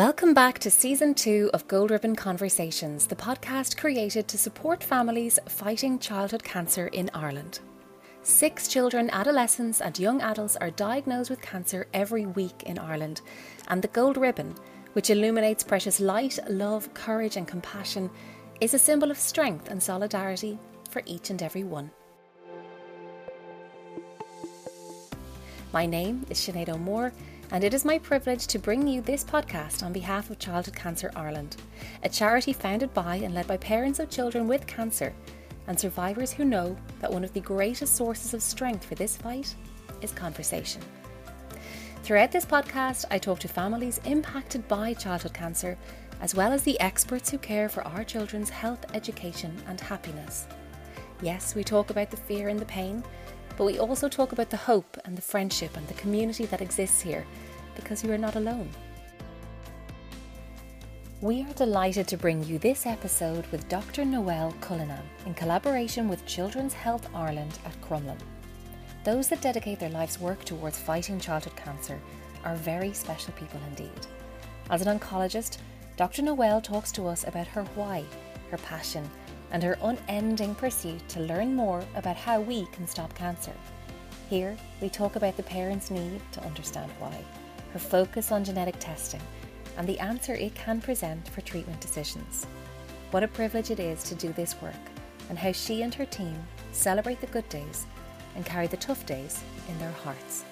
Welcome back to season two of Gold Ribbon Conversations, the podcast created to support families fighting childhood cancer in Ireland. Six children, adolescents, and young adults are diagnosed with cancer every week in Ireland, and the Gold Ribbon, which illuminates precious light, love, courage, and compassion, is a symbol of strength and solidarity for each and every one. My name is Sinead O'Moore and it is my privilege to bring you this podcast on behalf of Childhood Cancer Ireland, a charity founded by and led by parents of children with cancer and survivors who know that one of the greatest sources of strength for this fight is conversation. Throughout this podcast, I talk to families impacted by childhood cancer, as well as the experts who care for our children's health, education, and happiness. Yes, we talk about the fear and the pain, but we also talk about the hope and the friendship and the community that exists here because you are not alone. We are delighted to bring you this episode with Dr. Noelle Cullinan in collaboration with Children's Health Ireland at Crumlin. Those that dedicate their life's work towards fighting childhood cancer are very special people indeed. As an oncologist, Dr. Noelle talks to us about her why, her passion, and her unending pursuit to learn more about how we can stop cancer. Here, we talk about the parents' need to understand why, her focus on genetic testing, and the answer it can present for treatment decisions. What a privilege it is to do this work, and how she and her team celebrate the good days and carry the tough days in their hearts.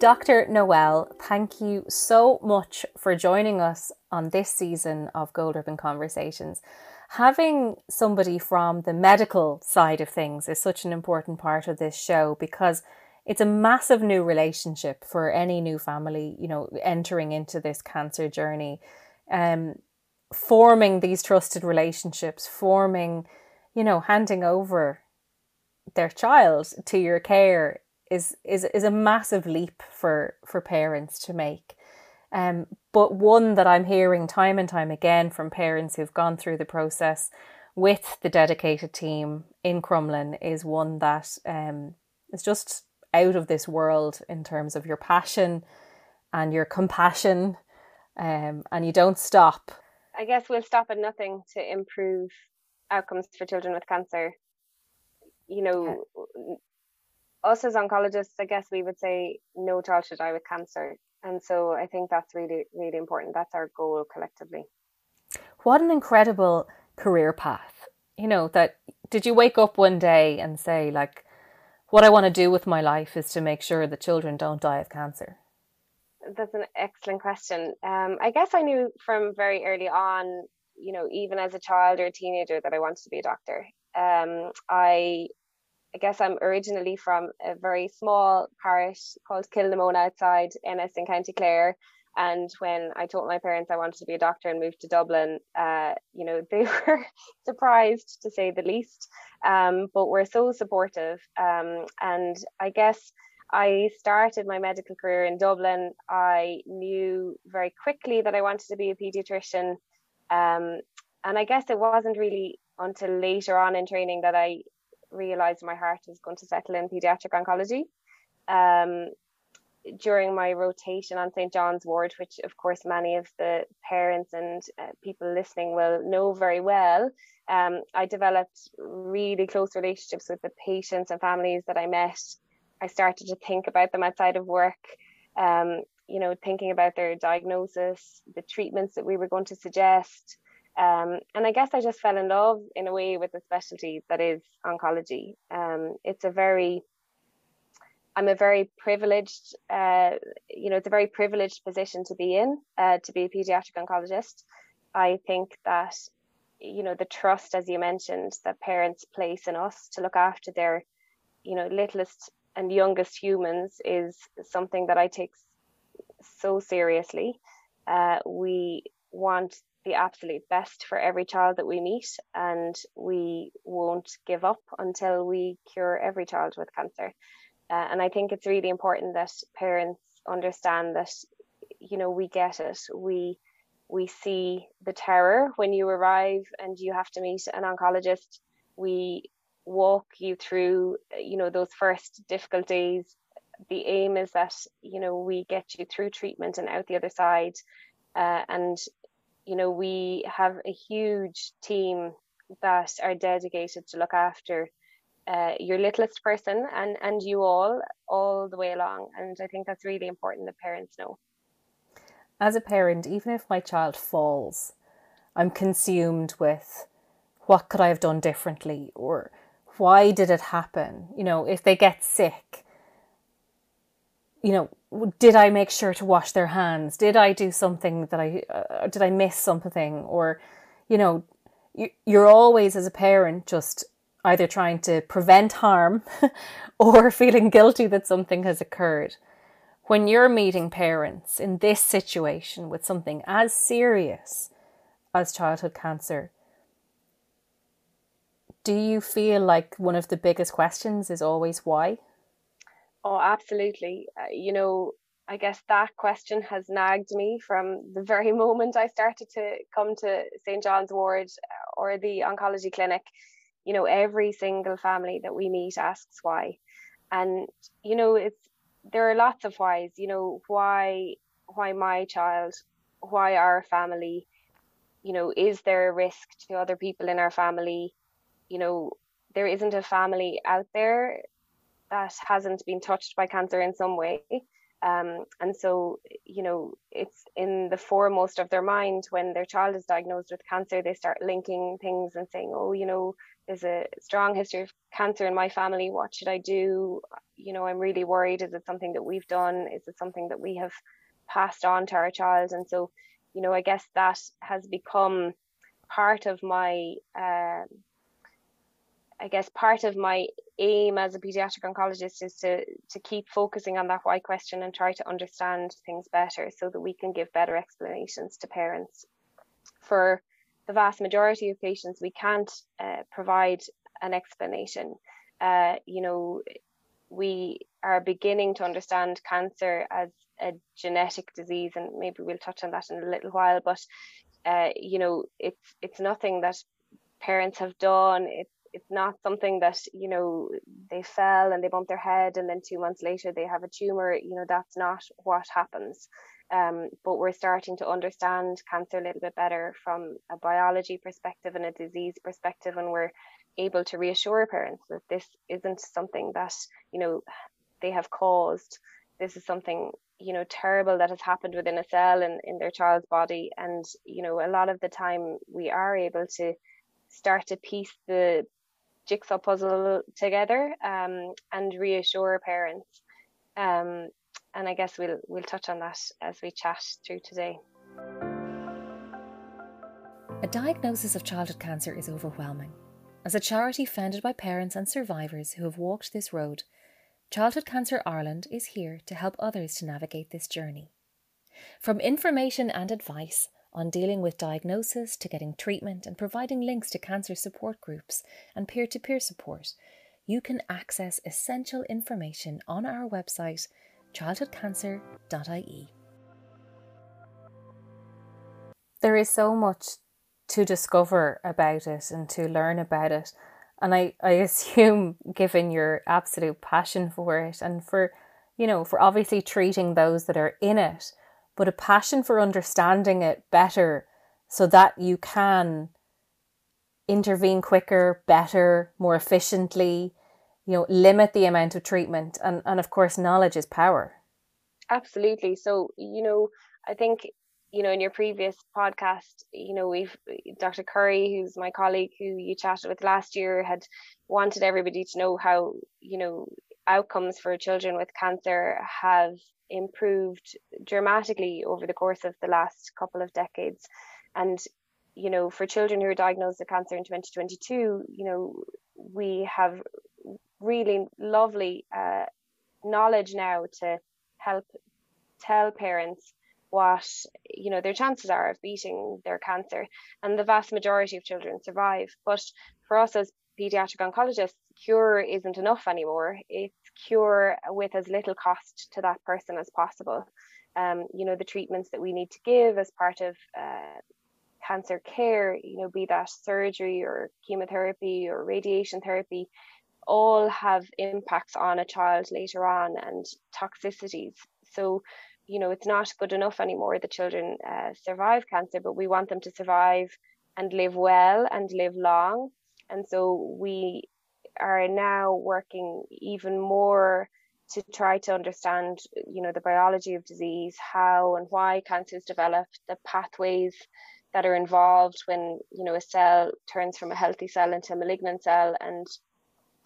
Dr. Noelle, thank you so much for joining us on this season of Gold Ribbon Conversations. Having somebody from the medical side of things is such an important part of this show because it's a massive new relationship for any new family, you know, entering into this cancer journey. Um, forming these trusted relationships, forming, you know, handing over their child to your care is is is a massive leap for for parents to make. Um, but one that I'm hearing time and time again from parents who've gone through the process with the dedicated team in Crumlin is one that um, is just out of this world in terms of your passion and your compassion, um, and you don't stop. I guess we'll stop at nothing to improve outcomes for children with cancer. You know, us as oncologists, I guess we would say no child should die with cancer. And so I think that's really, really important. That's our goal collectively. What an incredible career path. You know, that did you wake up one day and say, like, what I want to do with my life is to make sure that children don't die of cancer? That's an excellent question. Um, I guess I knew from very early on, you know, even as a child or a teenager, that I wanted to be a doctor. Um, I I guess I'm originally from a very small parish called Kilnamona outside Ennis in County Clare. And when I told my parents I wanted to be a doctor and moved to Dublin, uh, you know, they were surprised to say the least, um, but were so supportive. Um, and I guess I started my medical career in Dublin. I knew very quickly that I wanted to be a pediatrician. Um, and I guess it wasn't really until later on in training that I realized my heart was going to settle in pediatric oncology. Um, during my rotation on St. John's Ward, which of course many of the parents and uh, people listening will know very well, um, I developed really close relationships with the patients and families that I met. I started to think about them outside of work, um, you know, thinking about their diagnosis, the treatments that we were going to suggest, um, and I guess I just fell in love in a way with the specialty that is oncology. Um, it's a very, I'm a very privileged, uh, you know, it's a very privileged position to be in, uh, to be a pediatric oncologist. I think that, you know, the trust, as you mentioned, that parents place in us to look after their, you know, littlest and youngest humans is something that I take so seriously. Uh, we want the absolute best for every child that we meet, and we won't give up until we cure every child with cancer. Uh, and I think it's really important that parents understand that, you know, we get it. We we see the terror when you arrive and you have to meet an oncologist. We walk you through, you know, those first difficult days. The aim is that, you know, we get you through treatment and out the other side. Uh, and, you know, we have a huge team that are dedicated to look after uh, your littlest person and, and you all, all the way along. And I think that's really important that parents know as a parent, even if my child falls, I'm consumed with what could I have done differently or why did it happen? You know, if they get sick, you know, did I make sure to wash their hands? Did I do something that I, uh, did I miss something? Or, you know, you, you're always as a parent just either trying to prevent harm or feeling guilty that something has occurred when you're meeting parents in this situation with something as serious as childhood cancer, do you feel like one of the biggest questions is always why? Oh, absolutely. Uh, you know, I guess that question has nagged me from the very moment I started to come to St. John's Ward uh, or the oncology clinic. You know, every single family that we meet asks why. And, you know, it's there are lots of whys you know why why my child why our family you know is there a risk to other people in our family you know there isn't a family out there that hasn't been touched by cancer in some way. Um, and so you know it's in the foremost of their mind when their child is diagnosed with cancer they start linking things and saying oh you know there's a strong history of cancer in my family. What should i do? You know i'm really worried. Is it something that we've done? Is it something that we have passed on to our child? And so you know i guess that has become part of my uh, I guess part of my aim as a pediatric oncologist is to to keep focusing on that why question and try to understand things better so that we can give better explanations to parents. For the vast majority of patients, we can't uh, provide an explanation. Uh, you know, we are beginning to understand cancer as a genetic disease, and maybe we'll touch on that in a little while. But uh, you know, it's it's nothing that parents have done. It's it's not something that you know they fell and they bumped their head and then two months later they have a tumor you know that's not what happens. Um, but we're starting to understand cancer a little bit better from a biology perspective and a disease perspective and we're able to reassure parents that this isn't something that you know they have caused. This is something you know terrible that has happened within a cell in, in their child's body. And you know a lot of the time we are able to start to piece the jigsaw puzzle together um, and reassure parents. Um, and I guess we'll we'll touch on that as we chat through today. A diagnosis of childhood cancer is overwhelming. As a charity founded by parents and survivors who have walked this road, Childhood Cancer Ireland is here to help others to navigate this journey. From information and advice on dealing with diagnosis to getting treatment and providing links to cancer support groups and peer to peer support, you can access essential information on our website childhoodcancer.ie. There is so much to discover about it and to learn about it. And I, I assume, given your absolute passion for it and for, you know, for obviously treating those that are in it, but a passion for understanding it better so that you can intervene quicker, better, more efficiently, you know, limit the amount of treatment. And, and of course, knowledge is power. Absolutely. So, you know, I think, you know, in your previous podcast, you know, we've Dr. Curry, who's my colleague who you chatted with last year, had wanted everybody to know how, you know, outcomes for children with cancer have improved dramatically over the course of the last couple of decades. And, you know, for children who are diagnosed with cancer in 2022, you know, we have really lovely uh, knowledge now to help tell parents what you know their chances are of beating their cancer and the vast majority of children survive but for us as pediatric oncologists cure isn't enough anymore it's cure with as little cost to that person as possible. um, you know, the treatments that we need to give as part of uh, cancer care, you know, be that surgery or chemotherapy or radiation therapy, all have impacts on a child later on and toxicities. So, you know, it's not good enough anymore that children uh, survive cancer, but we want them to survive and live well and live long. And so we are now working even more to try to understand, you know, the biology of disease, how and why cancers develop, the pathways that are involved when, you know, a cell turns from a healthy cell into a malignant cell and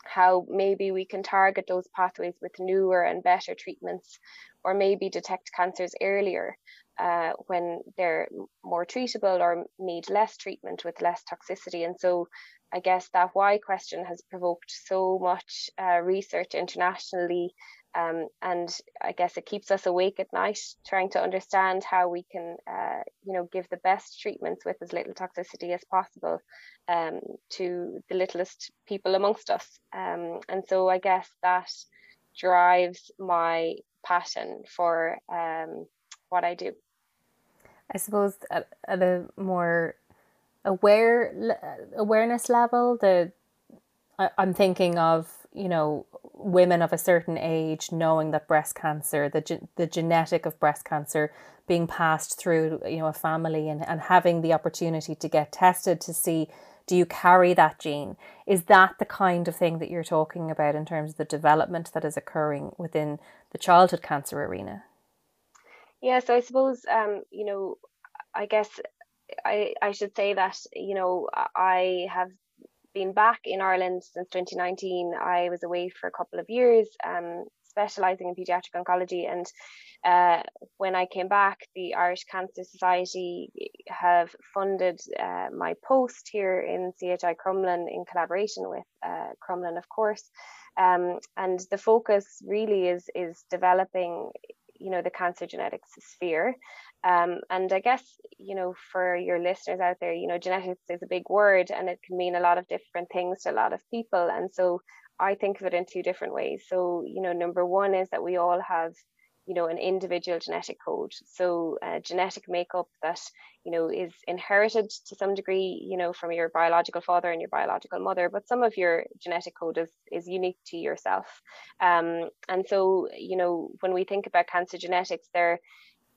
how maybe we can target those pathways with newer and better treatments or maybe detect cancers earlier uh, when they're more treatable or need less treatment with less toxicity. And so I guess that why question has provoked so much uh, research internationally. Um, and I guess it keeps us awake at night trying to understand how we can, uh, you know, give the best treatments with as little toxicity as possible um, to the littlest people amongst us. Um, and so I guess that drives my passion for um, what I do. I suppose at, at a more aware awareness level the I, i'm thinking of you know women of a certain age knowing that breast cancer the the genetic of breast cancer being passed through you know a family and, and having the opportunity to get tested to see do you carry that gene? Is that the kind of thing that you're talking about in terms of the development that is occurring within the childhood cancer arena yeah so i suppose um you know i guess I, I should say that, you know, I have been back in Ireland since 2019. I was away for a couple of years, um, specialising in paediatric oncology. And uh, when I came back, the Irish Cancer Society have funded uh, my post here in CHI Crumlin in collaboration with uh, Crumlin, of course. Um, and the focus really is is developing you know the cancer genetics sphere um, and I guess, you know, for your listeners out there, you know, genetics is a big word and it can mean a lot of different things to a lot of people. And so I think of it in two different ways. So, you know, number one is that we all have, you know, an individual genetic code. So, a genetic makeup that, you know, is inherited to some degree, you know, from your biological father and your biological mother, but some of your genetic code is, is unique to yourself. Um, and so, you know, when we think about cancer genetics, there,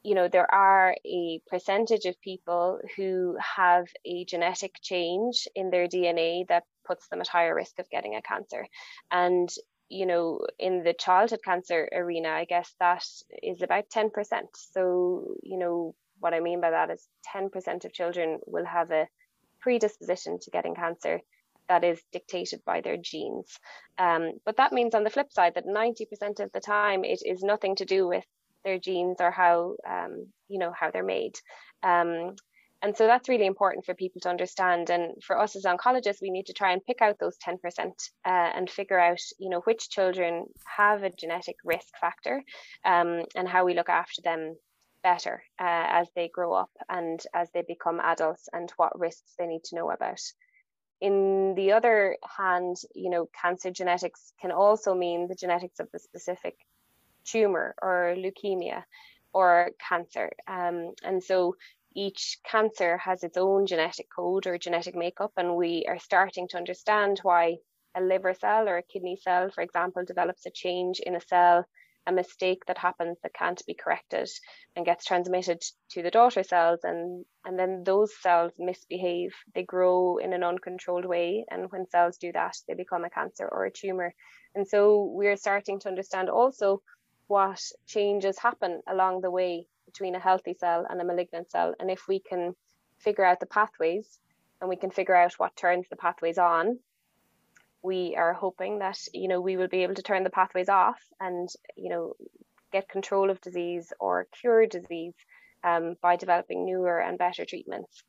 you know there are a percentage of people who have a genetic change in their DNA that puts them at higher risk of getting a cancer and you know in the childhood cancer arena i guess that is about 10% so you know what i mean by that is 10% of children will have a predisposition to getting cancer that is dictated by their genes. Um, but that means on the flip side that 90% of the time it is nothing to do with their genes or how um, you know how they're made um, and so that's really important for people to understand and for us as oncologists we need to try and pick out those 10% uh, and figure out you know which children have a genetic risk factor um, and how we look after them better uh, as they grow up and as they become adults and what risks they need to know about in the other hand you know cancer genetics can also mean the genetics of the specific tumor or leukemia or cancer. Um, and so each cancer has its own genetic code or genetic makeup, and we are starting to understand why a liver cell or a kidney cell, for example, develops a change in a cell, a mistake that happens that can't be corrected and gets transmitted to the daughter cells, and, and then those cells misbehave. They grow in an uncontrolled way, and when cells do that, they become a cancer or a tumor. And so we're starting to understand also what changes happen along the way between a healthy cell and a malignant cell. And if we can figure out the pathways and we can figure out what turns the pathways on, we are hoping that, you know, we will be able to turn the pathways off and, you know, get control of disease or cure disease um, by developing newer and better treatments.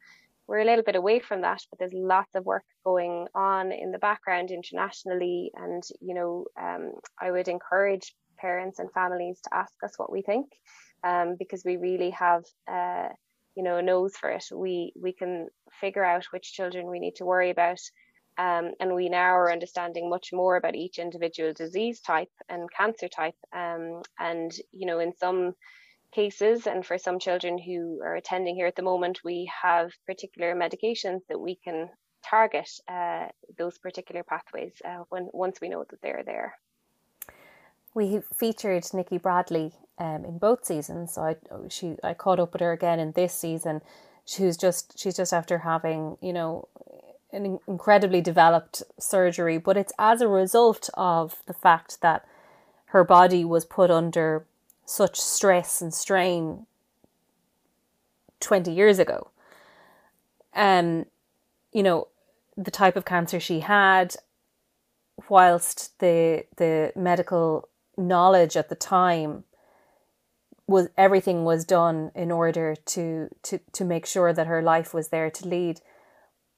We're a little bit away from that, but there's lots of work going on in the background internationally. And, you know, um, I would encourage parents and families to ask us what we think um, because we really have uh, you know a nose for it we we can figure out which children we need to worry about um, and we now are understanding much more about each individual disease type and cancer type um, and you know in some cases and for some children who are attending here at the moment, we have particular medications that we can target uh, those particular pathways uh, when once we know that they're there. We featured Nikki Bradley um, in both seasons, so I she I caught up with her again in this season. She's just she's just after having you know an incredibly developed surgery, but it's as a result of the fact that her body was put under such stress and strain 20 years ago. Um, you know, the type of cancer she had, whilst the the medical knowledge at the time was everything was done in order to to to make sure that her life was there to lead.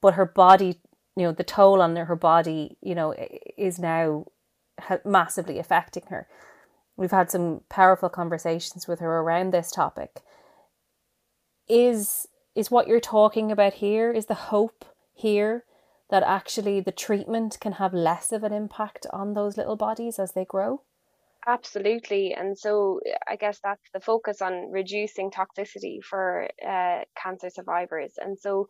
But her body you know the toll on her body you know is now massively affecting her. We've had some powerful conversations with her around this topic. Is is what you're talking about here is the hope here that actually the treatment can have less of an impact on those little bodies as they grow Absolutely. And so I guess that's the focus on reducing toxicity for uh, cancer survivors. And so,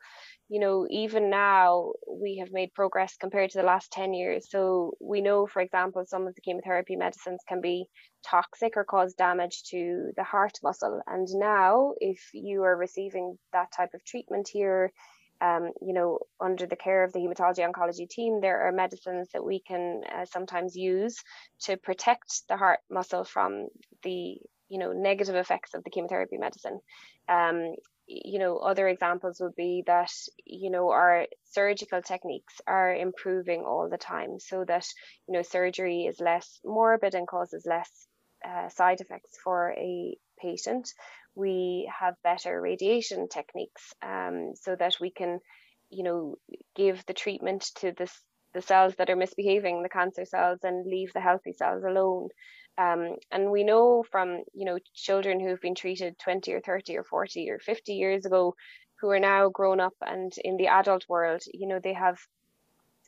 you know, even now we have made progress compared to the last 10 years. So we know, for example, some of the chemotherapy medicines can be toxic or cause damage to the heart muscle. And now, if you are receiving that type of treatment here, um, you know, under the care of the hematology oncology team, there are medicines that we can uh, sometimes use to protect the heart muscle from the, you know, negative effects of the chemotherapy medicine. Um, you know, other examples would be that, you know, our surgical techniques are improving all the time so that, you know, surgery is less morbid and causes less uh, side effects for a patient we have better radiation techniques um, so that we can, you know, give the treatment to this, the cells that are misbehaving, the cancer cells, and leave the healthy cells alone. Um, and we know from, you know, children who've been treated 20 or 30 or 40 or 50 years ago who are now grown up and in the adult world, you know, they have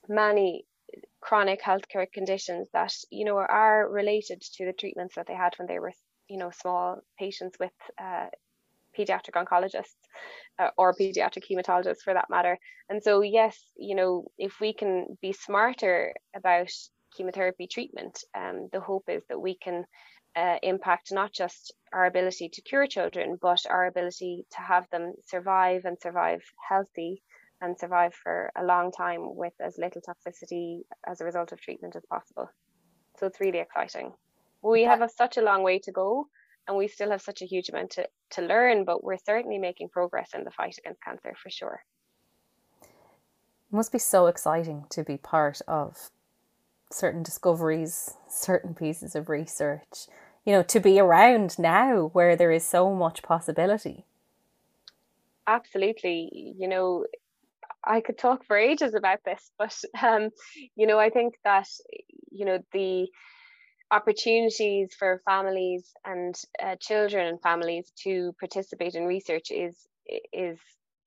many chronic healthcare conditions that, you know, are related to the treatments that they had when they were you know small patients with uh, pediatric oncologists uh, or pediatric hematologists for that matter. And so yes, you know if we can be smarter about chemotherapy treatment, um, the hope is that we can uh, impact not just our ability to cure children, but our ability to have them survive and survive healthy and survive for a long time with as little toxicity as a result of treatment as possible. So it's really exciting we have a, such a long way to go and we still have such a huge amount to, to learn but we're certainly making progress in the fight against cancer for sure. It must be so exciting to be part of certain discoveries certain pieces of research you know to be around now where there is so much possibility. Absolutely. You know I could talk for ages about this, but um, you know, I think that you know the opportunities for families and uh, children and families to participate in research is is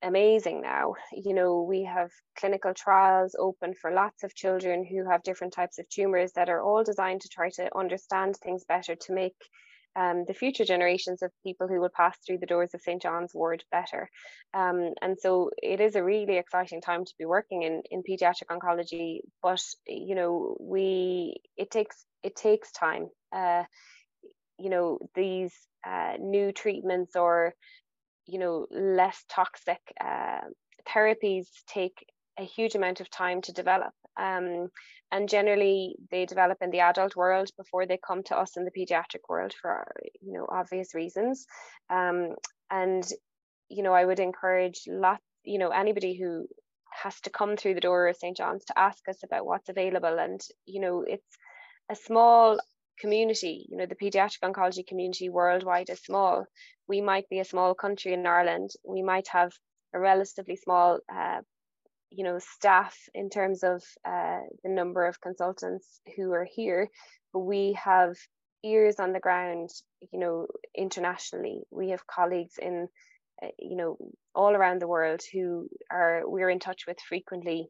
amazing now you know we have clinical trials open for lots of children who have different types of tumors that are all designed to try to understand things better to make um, the future generations of people who will pass through the doors of St. John's Ward better. Um, and so it is a really exciting time to be working in, in pediatric oncology, but you know, we it takes it takes time. Uh, you know, these uh, new treatments or you know less toxic uh, therapies take a huge amount of time to develop. Um, and generally they develop in the adult world before they come to us in the pediatric world for you know obvious reasons um, and you know i would encourage lot you know anybody who has to come through the door of st john's to ask us about what's available and you know it's a small community you know the pediatric oncology community worldwide is small. We might be a small country in ireland. We might have a relatively small uh, you know staff in terms of uh, the number of consultants who are here but we have ears on the ground you know internationally. We have colleagues in uh, you know all around the world who are we're in touch with frequently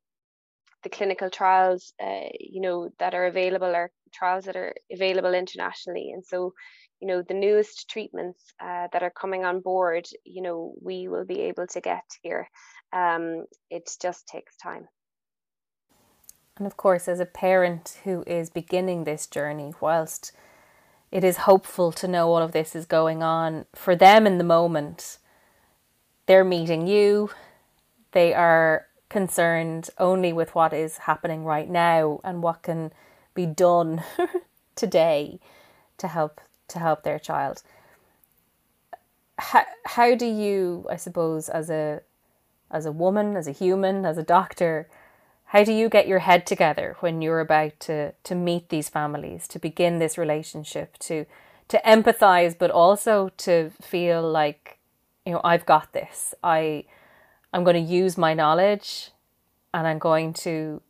the clinical trials, uh, you know, that are available are trials that are available internationally. And so, you know, the newest treatments uh, that are coming on board, you know, we will be able to get here. Um, it just takes time. And of course, as a parent who is beginning this journey, whilst it is hopeful to know all of this is going on, for them in the moment, they're meeting you, they are concerned only with what is happening right now and what can be done today to help to help their child. How, how do you, I suppose, as a as a woman, as a human, as a doctor, how do you get your head together when you're about to to meet these families, to begin this relationship, to to empathize, but also to feel like, you know, I've got this. I I'm going to use my knowledge and I'm going to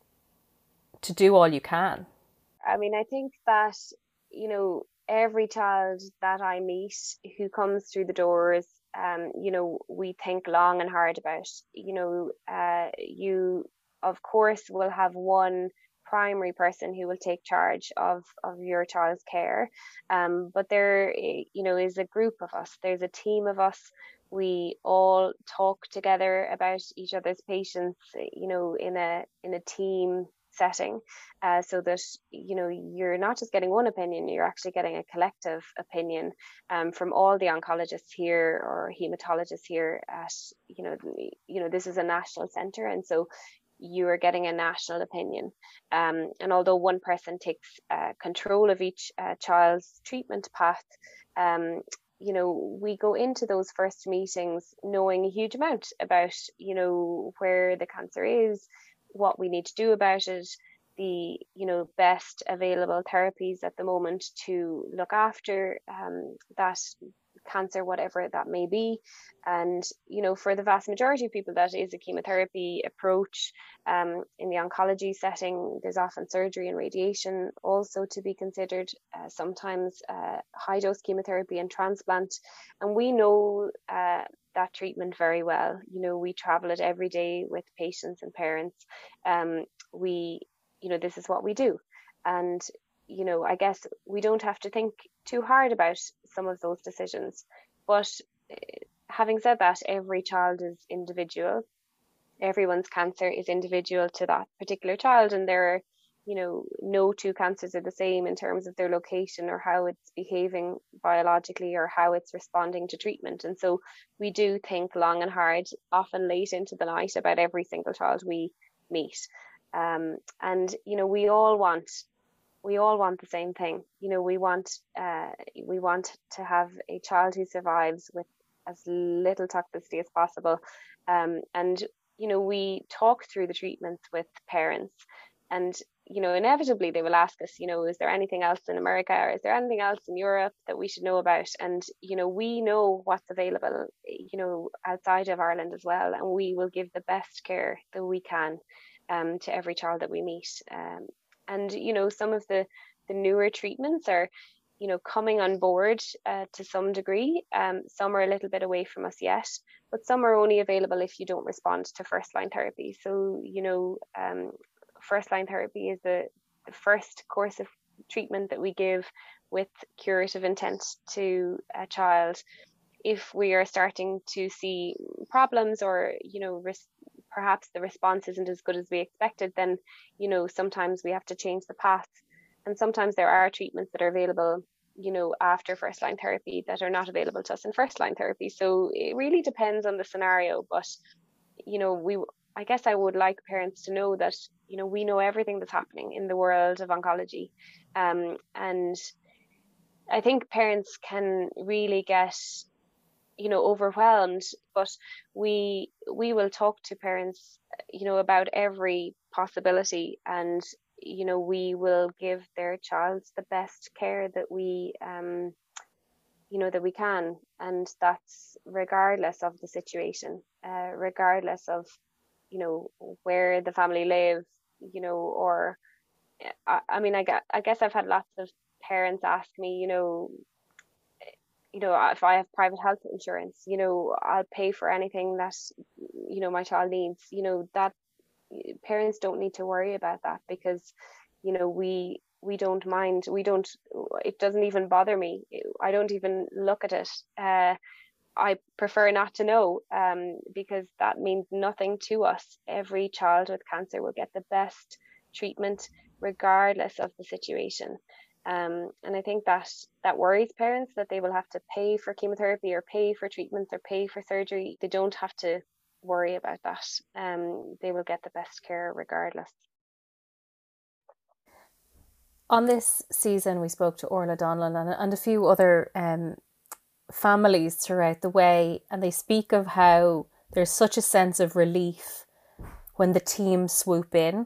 to do all you can. I mean, I think that, you know, every child that I meet who comes through the doors, um, you know, we think long and hard about. You know, uh, you of course will have one primary person who will take charge of of your child's care um, but there you know is a group of us there's a team of us we all talk together about each other's patients you know in a in a team setting uh, so that you know you're not just getting one opinion you're actually getting a collective opinion um, from all the oncologists here or hematologists here at you know you know this is a national center and so you are getting a national opinion. Um, and although one person takes uh, control of each uh, child's treatment path, um, you know, we go into those first meetings knowing a huge amount about, you know, where the cancer is, what we need to do about it, the you know best available therapies at the moment to look after um, that cancer, whatever that may be. And, you know, for the vast majority of people, that is a chemotherapy approach. Um, in the oncology setting, there's often surgery and radiation also to be considered, uh, sometimes uh, high dose chemotherapy and transplant. And we know uh, that treatment very well. You know, we travel it every day with patients and parents. Um, we, you know, this is what we do. And you know, I guess we don't have to think too hard about some of those decisions. But eh, having said that, every child is individual. Everyone's cancer is individual to that particular child, and there are, you know, no two cancers are the same in terms of their location or how it's behaving biologically or how it's responding to treatment. And so we do think long and hard, often late into the night, about every single child we meet. Um, and you know, we all want we all want the same thing. You know, we want uh, we want to have a child who survives with as little toxicity as possible, um, and you know, we talk through the treatments with parents, and you know, inevitably they will ask us, you know, is there anything else in America or is there anything else in Europe that we should know about? And you know, we know what's available, you know, outside of Ireland as well, and we will give the best care that we can um, to every child that we meet. Um, and you know some of the the newer treatments are you know coming on board uh, to some degree. Um, some are a little bit away from us yet but some are only available if you don't respond to first line therapy. So you know um, first line therapy is the, the first course of treatment that we give with curative intent to a child. If we are starting to see problems or you know res- perhaps the response isn't as good as we expected, then you know sometimes we have to change the path. And sometimes there are treatments that are available, you know, after first line therapy that are not available to us in first line therapy. So it really depends on the scenario. But you know, we I guess I would like parents to know that you know we know everything that's happening in the world of oncology, um, and I think parents can really get you know overwhelmed but we we will talk to parents you know about every possibility and you know we will give their child the best care that we um you know that we can. And that's regardless of the situation uh, regardless of you know where the family lives you know or I, I mean I, got, I guess I've had lots of parents ask me you know you know, if I have private health insurance, you know, I'll pay for anything that, you know, my child needs, you know, that, parents don't need to worry about that because you know we we don't mind. We don't it doesn't even bother me. I don't even look at it. Uh, i prefer not to know um, because that means nothing to us. Every child with cancer will get the best treatment regardless of the situation um, and i think that that worries parents that they will have to pay for chemotherapy or pay for treatments or pay for surgery. They don't have to worry about that. Um, they will get the best care regardless. On this season, we spoke to Orla Donlan and, and a few other um, families throughout the way, and they speak of how there's such a sense of relief when the team swoop in.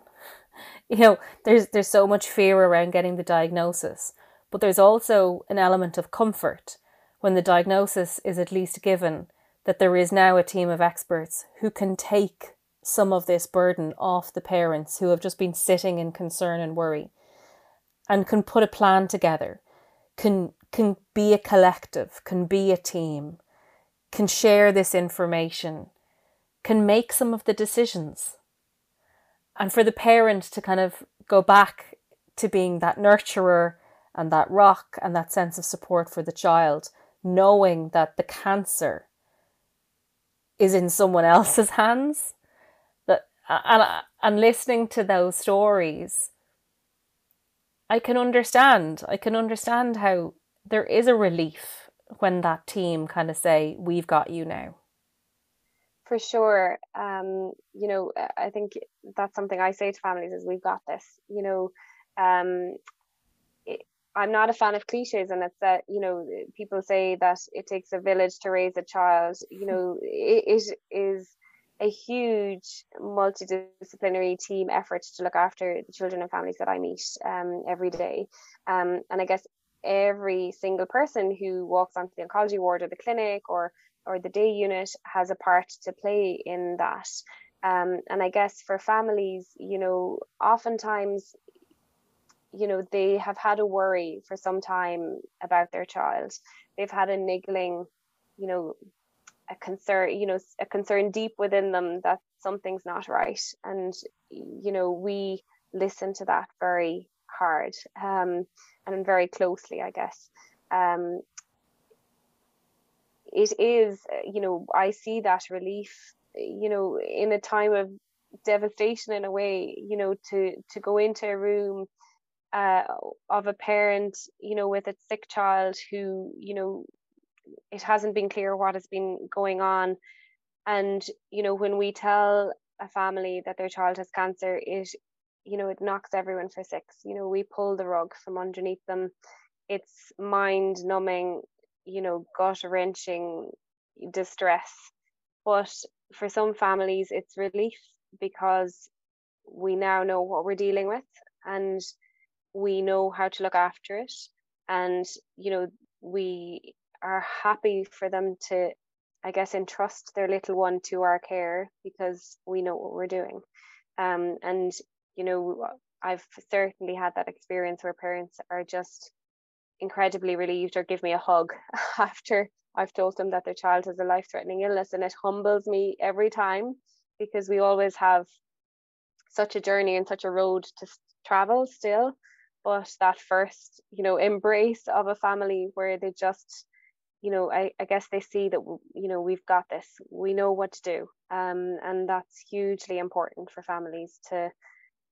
You know, there's there's so much fear around getting the diagnosis, but there's also an element of comfort when the diagnosis is at least given that there is now a team of experts who can take some of this burden off the parents who have just been sitting in concern and worry and can put a plan together, can can be a collective, can be a team, can share this information, can make some of the decisions. And for the parent to kind of go back to being that nurturer and that rock and that sense of support for the child, knowing that the cancer is in someone else's hands. That and and listening to those stories I can understand. I can understand how there is a relief when that team kind of say, "We've got you now." For sure, um, you know, I think that's something I say to families: is we've got this. You know, um, it, I'm not a fan of cliches, and it's that you know people say that it takes a village to raise a child. You know, it, it is a huge multidisciplinary team effort to look after the children and families that I meet um, every day. Um, and I guess every single person who walks onto the oncology ward or the clinic or or the day unit has a part to play in that. Um, and I guess for families, you know, oftentimes, you know, they have had a worry for some time about their child. They've had a niggling, you know, a concern you know a concern deep within them that something's not right and you know we listen to that very hard um, and very closely i guess um, it is you know i see that relief you know in a time of devastation in a way you know to to go into a room uh, of a parent you know with a sick child who you know it hasn't been clear what has been going on. And you know when we tell a family that their child has cancer it you know it knocks everyone for six. You know we pull the rug from underneath them. It's mind numbing you know gut wrenching distress. But for some families it's relief because we now know what we're dealing with and we know how to look after it. And you know we are happy for them to i guess entrust their little one to our care because we know what we're doing. Um, and you know i've certainly had that experience where parents are just incredibly relieved or give me a hug after i've told them that their child has a life-threatening illness. And it humbles me every time because we always have such a journey and such a road to travel still. But that first you know embrace of a family where they just you know I, I guess they see that you know we've got this we know what to do. Um, and that's hugely important for families to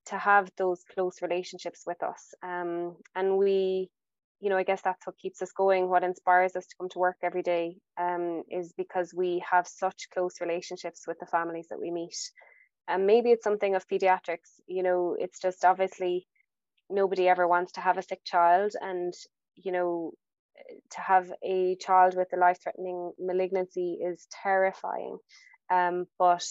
to have those close relationships with us. Um, and we you know i guess that's what keeps us going what inspires us to come to work every day um, is because we have such close relationships with the families that we meet and maybe it's something of pediatrics you know it's just obviously nobody ever wants to have a sick child and you know to have a child with a life threatening malignancy is terrifying. Um, but,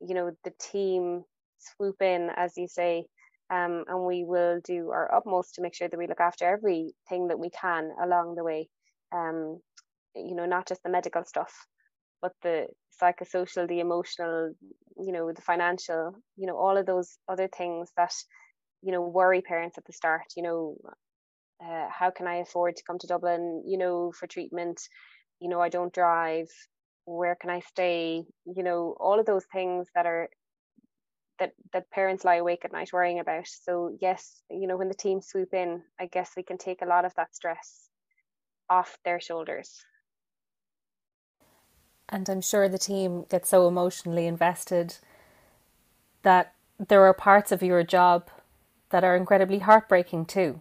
you know, the team swoop in, as you say, um, and we will do our utmost to make sure that we look after everything that we can along the way. Um, you know, not just the medical stuff, but the psychosocial, the emotional, you know, the financial, you know, all of those other things that, you know, worry parents at the start. You know, uh, how can I afford to come to Dublin, you know, for treatment? You know, I don't drive. Where can I stay? You know, all of those things that are that that parents lie awake at night worrying about. So yes you know when the team swoop in i guess we can take a lot of that stress off their shoulders. And i'm sure the team gets so emotionally invested that there are parts of your job that are incredibly heartbreaking too.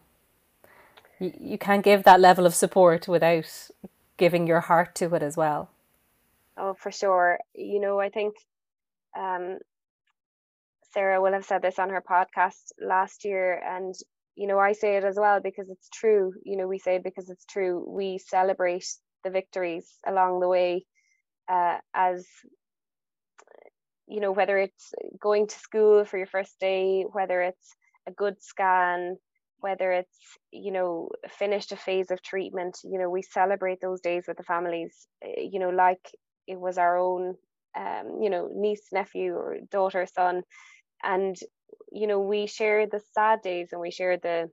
You, you can't give that level of support without giving your heart to it as well. Oh for sure. You know i think um, Sarah will have said this on her podcast last year, and you know, I say it as well because it's true. You know, we say it because it's true. We celebrate the victories along the way uh, as you know, whether it's going to school for your first day, whether it's a good scan, whether it's you know finished a phase of treatment you know we celebrate those days with the families eh, you know like it was our own um, you know niece nephew or daughter son and you know we share the sad days and we share the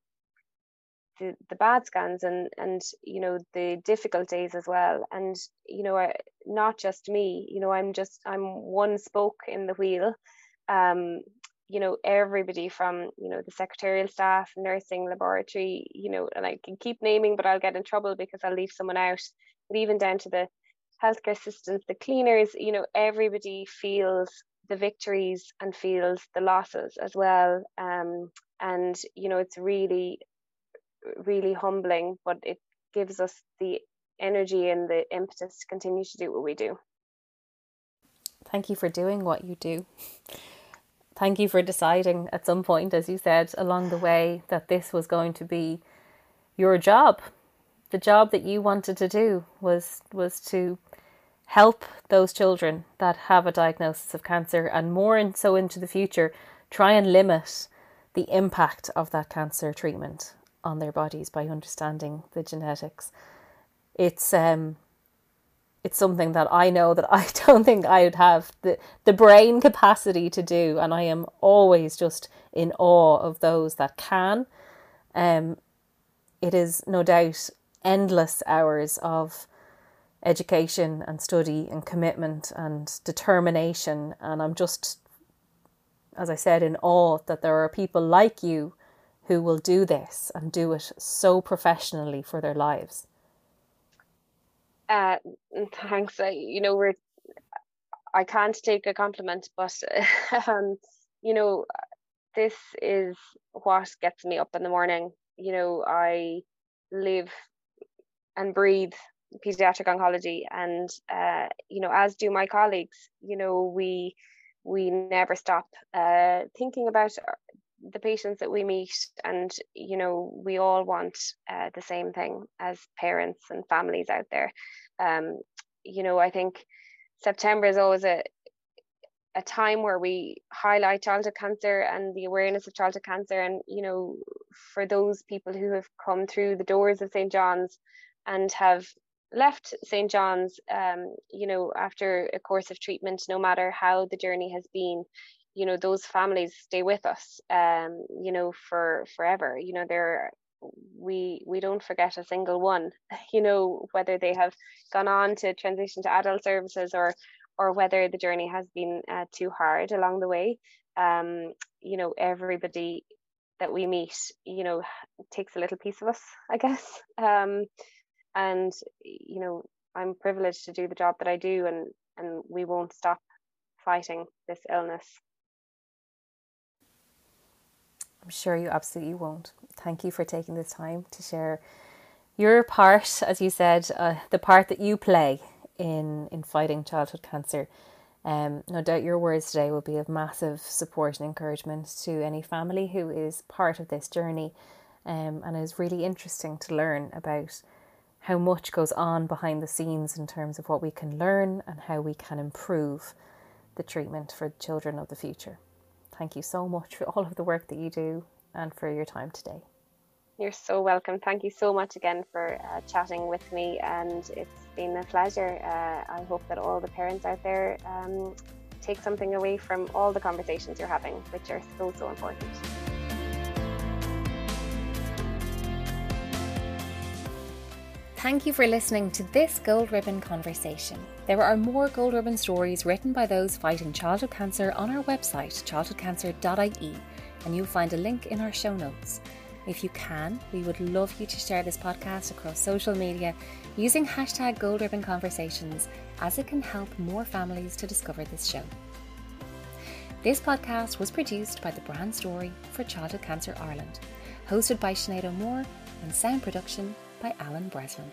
the, the bad scans and and you know the difficult days as well. And you know I, not just me you know i'm just i'm one spoke in the wheel. Um you know everybody from you know the secretarial staff nursing laboratory you know and i can keep naming but i'll get in trouble because i'll leave someone out. But even down to the healthcare assistants the cleaners you know everybody feels the victories and feels the losses as well. Um, and you know, it's really, really humbling, but it gives us the energy and the impetus to continue to do what we do. Thank you for doing what you do. Thank you for deciding at some point, as you said along the way, that this was going to be your job. The job that you wanted to do was was to help those children that have a diagnosis of cancer and more and so into the future try and limit the impact of that cancer treatment on their bodies by understanding the genetics. It's um it's something that I know that I don't think I would have the the brain capacity to do and I am always just in awe of those that can. Um it is no doubt endless hours of education and study and commitment and determination. And I'm just, as I said, in awe that there are people like you who will do this and do it so professionally for their lives. Uh, thanks. Uh, you know, we're, I can't take a compliment, but, um, you know, this is what gets me up in the morning. You know, I live and breathe pediatric oncology and uh, you know as do my colleagues you know we we never stop uh, thinking about the patients that we meet and you know we all want uh, the same thing as parents and families out there. Um, you know i think september is always a a time where we highlight childhood cancer and the awareness of childhood cancer and you know for those people who have come through the doors of st john's and have left St. John's, um, you know, after a course of treatment, no matter how the journey has been, you know, those families stay with us, um, you know, for forever. You know, they're we we don't forget a single one. You know, whether they have gone on to transition to adult services or or whether the journey has been uh, too hard along the way. Um, you know, everybody that we meet, you know, takes a little piece of us, I guess. Um, and you know i'm privileged to do the job that i do and and we won't stop fighting this illness. I'm sure you absolutely won't. Thank you for taking the time to share your part as you said uh, the part that you play in in fighting childhood cancer. Um, no doubt your words today will be of massive support and encouragement to any family who is part of this journey um, and it is really interesting to learn about how much goes on behind the scenes in terms of what we can learn and how we can improve the treatment for children of the future. Thank you so much for all of the work that you do and for your time today. You're so welcome. Thank you so much again for uh, chatting with me, and it's been a pleasure. Uh, I hope that all the parents out there um, take something away from all the conversations you're having, which are so, so important. Thank you for listening to this Gold Ribbon conversation. There are more Gold Ribbon stories written by those fighting childhood cancer on our website, childhoodcancer.ie, and you'll find a link in our show notes. If you can, we would love you to share this podcast across social media using hashtag Gold Ribbon Conversations as it can help more families to discover this show. This podcast was produced by the Brand Story for Childhood Cancer Ireland, hosted by Sinead O'Moore, and sound production by Alan Breslin.